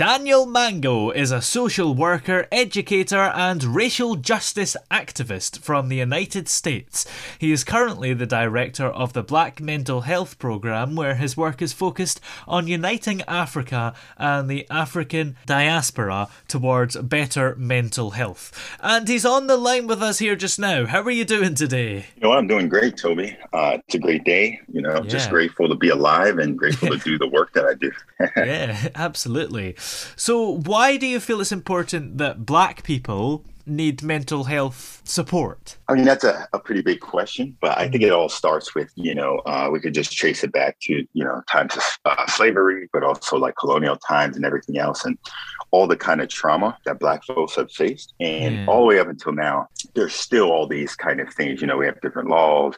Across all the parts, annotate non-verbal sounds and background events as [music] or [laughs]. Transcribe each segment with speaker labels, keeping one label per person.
Speaker 1: Daniel Mango is a social worker, educator, and racial justice activist from the United States. He is currently the director of the Black Mental Health Program, where his work is focused on uniting Africa and the African diaspora towards better mental health. And he's on the line with us here just now. How are you doing today?
Speaker 2: You know, I'm doing great, Toby. Uh, it's a great day. You know, just grateful to be alive and grateful to [laughs] do the work that I do. [laughs]
Speaker 1: yeah, absolutely. So, why do you feel it's important that black people need mental health support?
Speaker 2: I mean, that's a, a pretty big question, but I think it all starts with, you know, uh, we could just trace it back to, you know, times of uh, slavery, but also like colonial times and everything else, and all the kind of trauma that Black folks have faced. And
Speaker 1: Yeah.
Speaker 2: all the way up until now, there's still all these kind of things. You know, we have different laws.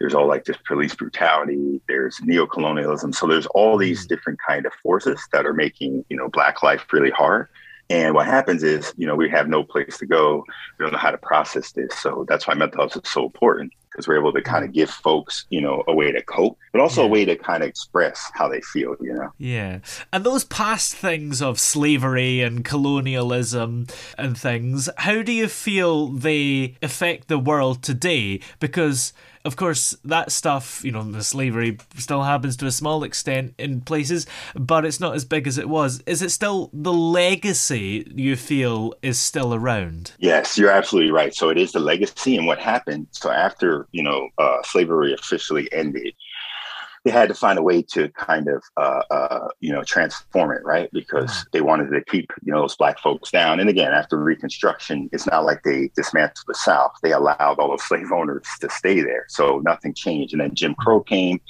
Speaker 2: There's all like this police brutality. There's neocolonialism. So there's all these different kind of forces that are making, you know, Black life really hard. And what happens is, you know, we have no place to go. We don't know how to process this. So that's why mental health is so important because we're able to kind of mm. give folks, you know, a way to cope, but also a way to kind of express how they feel, you know.
Speaker 1: Yeah. And those past things of slavery and colonialism and things, how do you feel they affect the world today? Because, of course, that stuff, you know, the slavery still happens to a small extent in places, but it's not as big as it was. Is it still the legacy you feel is still around?
Speaker 2: Yes, you're absolutely right. So it is the legacy and what happened. So after, you know, uh, slavery officially ended, they had to find a way to kind of, uh, uh, you know, transform it, right? Because they wanted to keep, you know, those black folks down. And again, after Reconstruction, it's not like they dismantled the South. They allowed all those [laughs] slave owners to stay there. So nothing changed. And then Jim Crow came.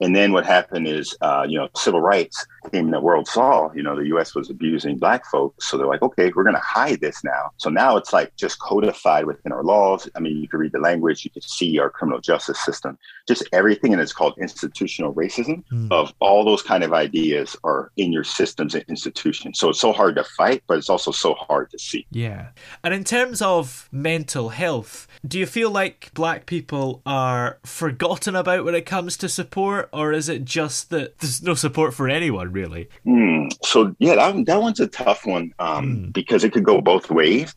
Speaker 2: And then what happened is, uh, you know, civil rights came in the world saw, you know, the U.S. was abusing black folks. So they're like, okay, we're going to hide this now. So now it's like just codified within our laws. I mean, you can read the language, you can see our criminal justice system, just everything. And it's called institutional racism of all those kind of ideas are in your systems and institutions. So it's so hard to fight, but it's also so hard to see.
Speaker 1: Yeah. And in terms of mental health, do you feel like black people are forgotten about when it comes to support, or is it just that there's no support for anyone, really?
Speaker 2: Hmm. So yeah, that, that one's a tough one um, because it could go both ways.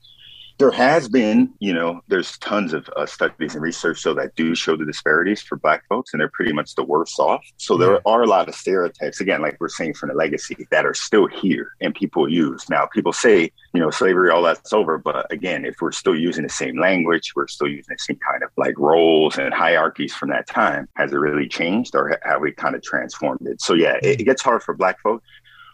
Speaker 2: There has been, you know, there's tons of uh, studies and research so that do show the disparities for Black folks, and they're pretty much the worst off. So there are a lot of stereotypes, again, like we're saying from the legacy, that are still here and people use. Now, people say, you know, slavery, all that's over, but again, if we're still using the same language, we're still using the same kind of like roles and hierarchies from that time, has it really changed, or have we kind of transformed it? So yeah, it, it gets hard for Black folks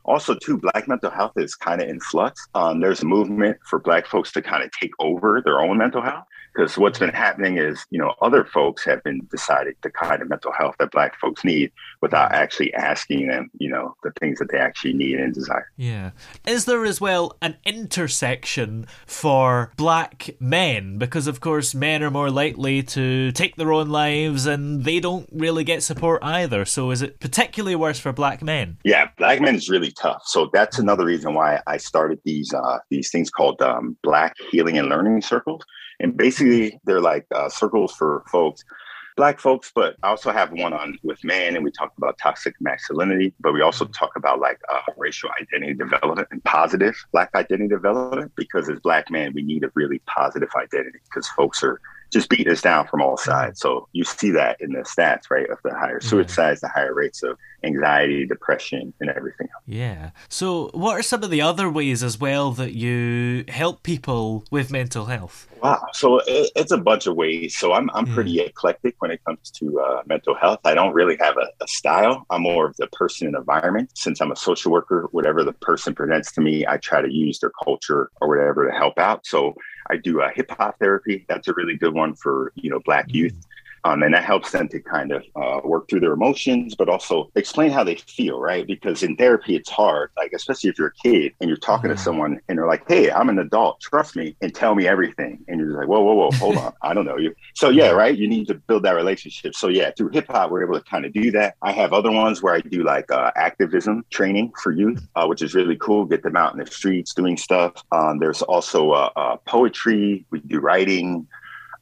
Speaker 2: also too black mental health is kind of in flux. Um, there's a movement for black folks to kind of take over their own mental health because what's been happening is you know other folks have been deciding the kind of mental health that black folks need without actually asking them you know the things that they actually need and desire
Speaker 1: Yeah. Is there as well an intersection for black men? Because, of course, men are more likely to take their own lives and they don't really get support either. So, is it particularly worse for black men?
Speaker 2: yeah black men is really tough so that's another reason why i started these uh, these things called um, black healing and learning circles and basically they're like uh, circles for folks black folks, but I also have one on with men, and we talk about toxic masculinity, but we also talk about like uh, racial identity development and positive black identity development because as black men, we need a really positive identity because folks are just beating us down from all sides. So you see that in the stats, right? Of the higher suicides, the higher rates of anxiety, depression, and everything. else.
Speaker 1: Yeah. So, what are some of the other ways as well that you help people with mental health?
Speaker 2: Wow. So it, it's a bunch of ways. So I'm, I'm pretty eclectic when it comes to uh, mental health. I don't really have a, a, style. I'm more of the person and environment. Since I'm a social worker, whatever the person presents to me, I try to use their culture or whatever to help out. So I do a hip hop therapy. That's a really good one for, you know, black mm-hmm. youth. Um, and that helps them to kind of uh, work through their emotions, but also explain how they feel, right? Because in therapy, it's hard, like, especially if you're a kid and you're talking
Speaker 1: Mm-hmm.
Speaker 2: to someone and they're like, hey, I'm an adult, trust me, and tell me everything. And you're just like, whoa, whoa, whoa, hold on. I don't know you. So, yeah, right. You need to build that relationship. So, yeah, through hip hop, we're able to kind of do that. I have other ones where I do like uh, activism training for youth, uh, which is really cool. Get them out in the streets doing stuff. Um, there's also uh, uh, poetry, we do writing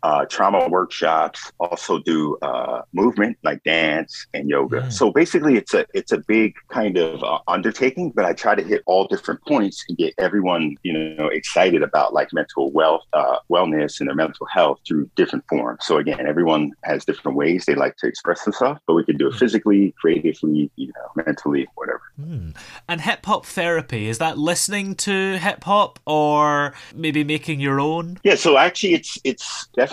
Speaker 2: uh, trauma workshops, also do uh, movement like dance and yoga.
Speaker 1: Yeah.
Speaker 2: So basically, it's a it's a big kind of uh, undertaking, but I try to hit all different points and get everyone you know excited about like mental wealth, uh, wellness, and their mental health through different forms. So again, everyone has different ways they like to express themselves, but we can do it physically, creatively, you know, mentally, whatever.
Speaker 1: And hip hop therapy, is that listening to hip hop or maybe making your own?
Speaker 2: Yeah. So actually, it's it's definitely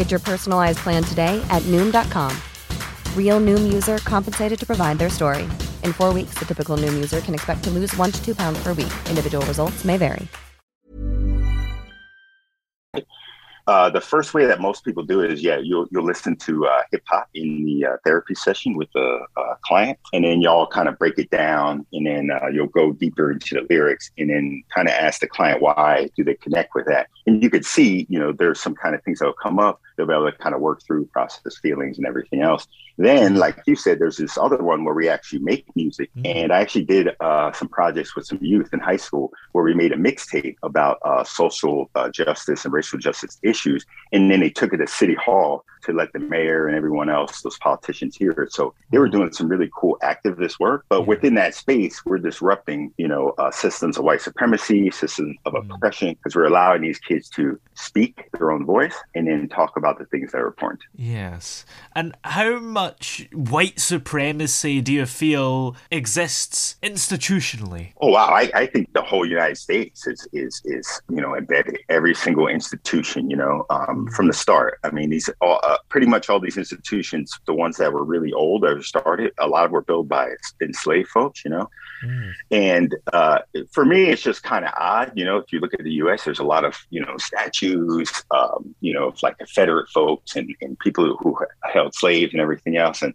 Speaker 3: Get your personalized plan today at Noom.com. Real Noom user compensated to provide their story. In four weeks, the typical Noom user can expect to lose one to two pounds per week. Individual results may vary.
Speaker 2: Uh, the first way that most people do it is, yeah, you'll you'll listen to uh, hip hop in the uh, therapy session with the client, and then y'all kind of break it down, and then uh, you'll go deeper into the lyrics, and then kind of ask the client why do they connect with that, and you could see, you know, there's some kind of things that will come up. They'll be able to kind of work through, process feelings, and everything else. Then, like you said, there's this other one where we actually make music, and I actually did uh, some projects with some youth in high school where we made a mixtape about uh, social uh, justice and racial justice issues, and then they took it to City Hall to let the mayor and everyone else, those politicians, hear it. So they were doing some really cool activist work, but within that space, we're disrupting, you know, uh, systems of white supremacy, systems of oppression, because we're allowing these kids to speak their own voice and then talk about about the things that are important.
Speaker 1: Yes. And how much white supremacy do you feel exists institutionally?
Speaker 2: Oh wow, I, I think the whole United States is is is you know embedded every single institution. You know, um, from the start. I mean, these all, uh, pretty much all these institutions, the ones that were really old that started, a lot were built by enslaved folks. You know, mm. and uh, for me, it's just kind of odd. You know, if you look at the U.S., there's a lot of you know statues, um, you know, of like Confederate folks and, and people who held slaves and everything else, and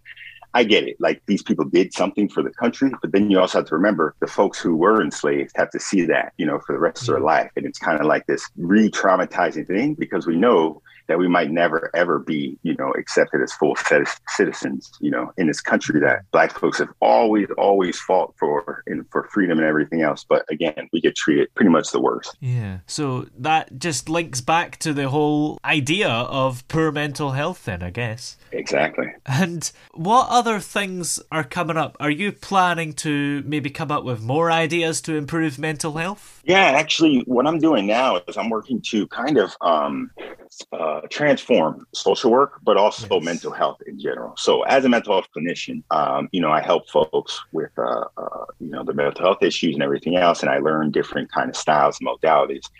Speaker 2: I get it. Like these people did something for the country, but then you also have to remember the folks who were enslaved have to see that, you know, for the rest of their life. And it's kind of like this re traumatizing thing because we know that we might never ever be, you know, accepted as full citizens, you know, in this country that black folks have always, always fought for and for freedom and everything else. But again, we get treated pretty much the worst.
Speaker 1: Yeah. So that just links back to the whole idea of poor mental health then, I guess.
Speaker 2: Exactly.
Speaker 1: And what other things are coming up? Are you planning to maybe come up with more ideas to improve mental health?
Speaker 2: Yeah, actually, what I'm doing now is I'm working to kind of um, uh, transform social work, but also yes. mental health in general. So, as a mental health clinician, um, you know, I help folks with, uh, uh, you know, the mental health issues and everything else, and I learn different kind of styles and modalities.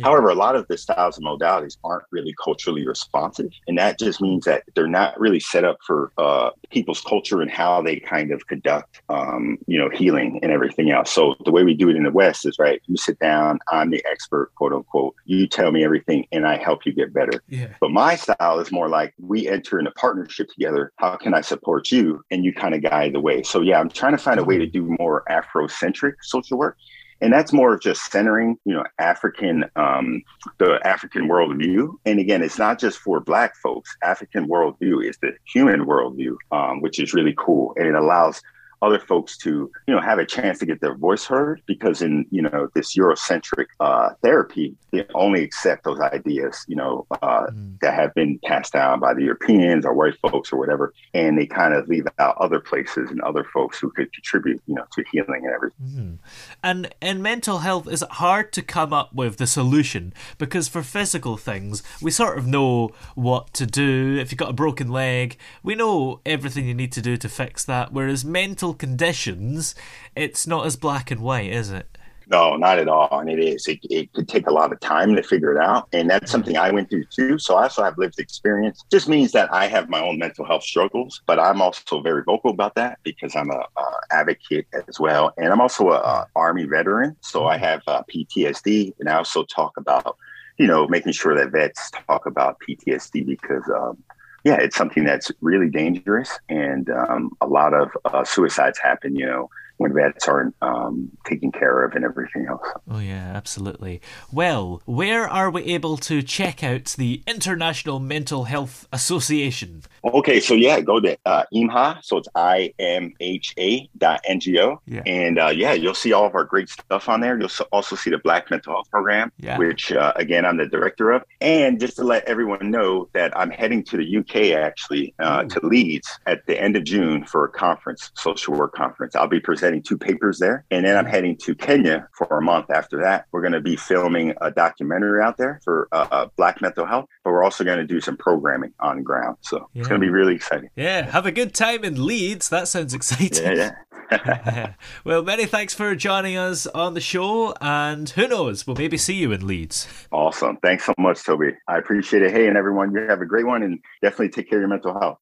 Speaker 2: Yeah. However, a lot of the styles and modalities aren't really culturally responsive, and that just means that they're not really set up for uh, people's culture and how they kind of conduct, um, you know, healing and everything else. So the way we do it in the West is right. You sit down, I'm the expert, quote unquote. You tell me everything, and I help you get better.
Speaker 1: Yeah.
Speaker 2: But my style is more like we enter in a partnership together. How can I support you? And you kind of guide the way. So yeah, I'm trying to find a way to do more Afrocentric social work and that's more of just centering you know african um, the african worldview. And again it's not just for black folks. African worldview is the human worldview um, which is really cool. And it allows other folks to you know have a chance to get their voice heard because in you know this eurocentric uh, therapy they only accept those ideas you know uh, mm. that have been passed down by the europeans or white folks or whatever and they kind of leave out other places and other folks who could contribute you know to healing and everything
Speaker 1: mm. and in mental health is it hard to come up with the solution because for physical things we sort of know what to do if you've got a broken leg we know everything you need to do to fix that whereas mental conditions, it's not as black and white, is it?
Speaker 2: No, not at all. And it is. It, it could take a lot of time to figure it out. And that's something I went through too. So I also have lived experience. Just means that I have my own mental health struggles, but I'm also very vocal about that because I'm a, a advocate as well. And I'm also a, a Army veteran. So I have uh, PTSD. And I also talk about, you know, making sure that vets talk about PTSD because um, yeah, it's something that's really dangerous, and um, a lot of uh, suicides happen. You know, when vets aren't um, taken care of and everything else.
Speaker 1: Oh, yeah, absolutely. Well, where are we able to check out the International Mental Health Association?
Speaker 2: Okay, so yeah, go to uh, IMHA, so it's I M H A dot N G O.
Speaker 1: Yeah.
Speaker 2: And uh, yeah, you'll see all of our great stuff on there. You'll also see the Black Mental Health Program,
Speaker 1: yeah.
Speaker 2: which uh, again, I'm the director of. And just to let everyone know that I'm heading to the UK actually, uh, to Leeds at the end of June for a conference, social work conference. I'll be presenting two papers there. And then I'm heading to Kenya for a month after that. We're going to be filming a documentary out there for uh, uh Black mental health, but we're also going to do some programming on ground. So yeah. It's going to be really exciting.
Speaker 1: Yeah, have a good time in Leeds. That sounds exciting.
Speaker 2: Yeah, [laughs]
Speaker 1: yeah. well, many thanks for joining us on the show, and who knows, we'll maybe see you in Leeds.
Speaker 2: Awesome. Thanks so much, Toby. I appreciate it. Hey, and everyone, you have a great one, and definitely take care of your mental health.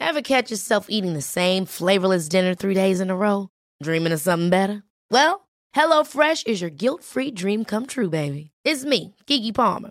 Speaker 4: Ever catch yourself eating the same flavorless dinner three days in a row? Dreaming of something better? Well, HelloFresh is your guilt free dream come true, baby. It's me, Keke Palmer.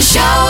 Speaker 5: Show.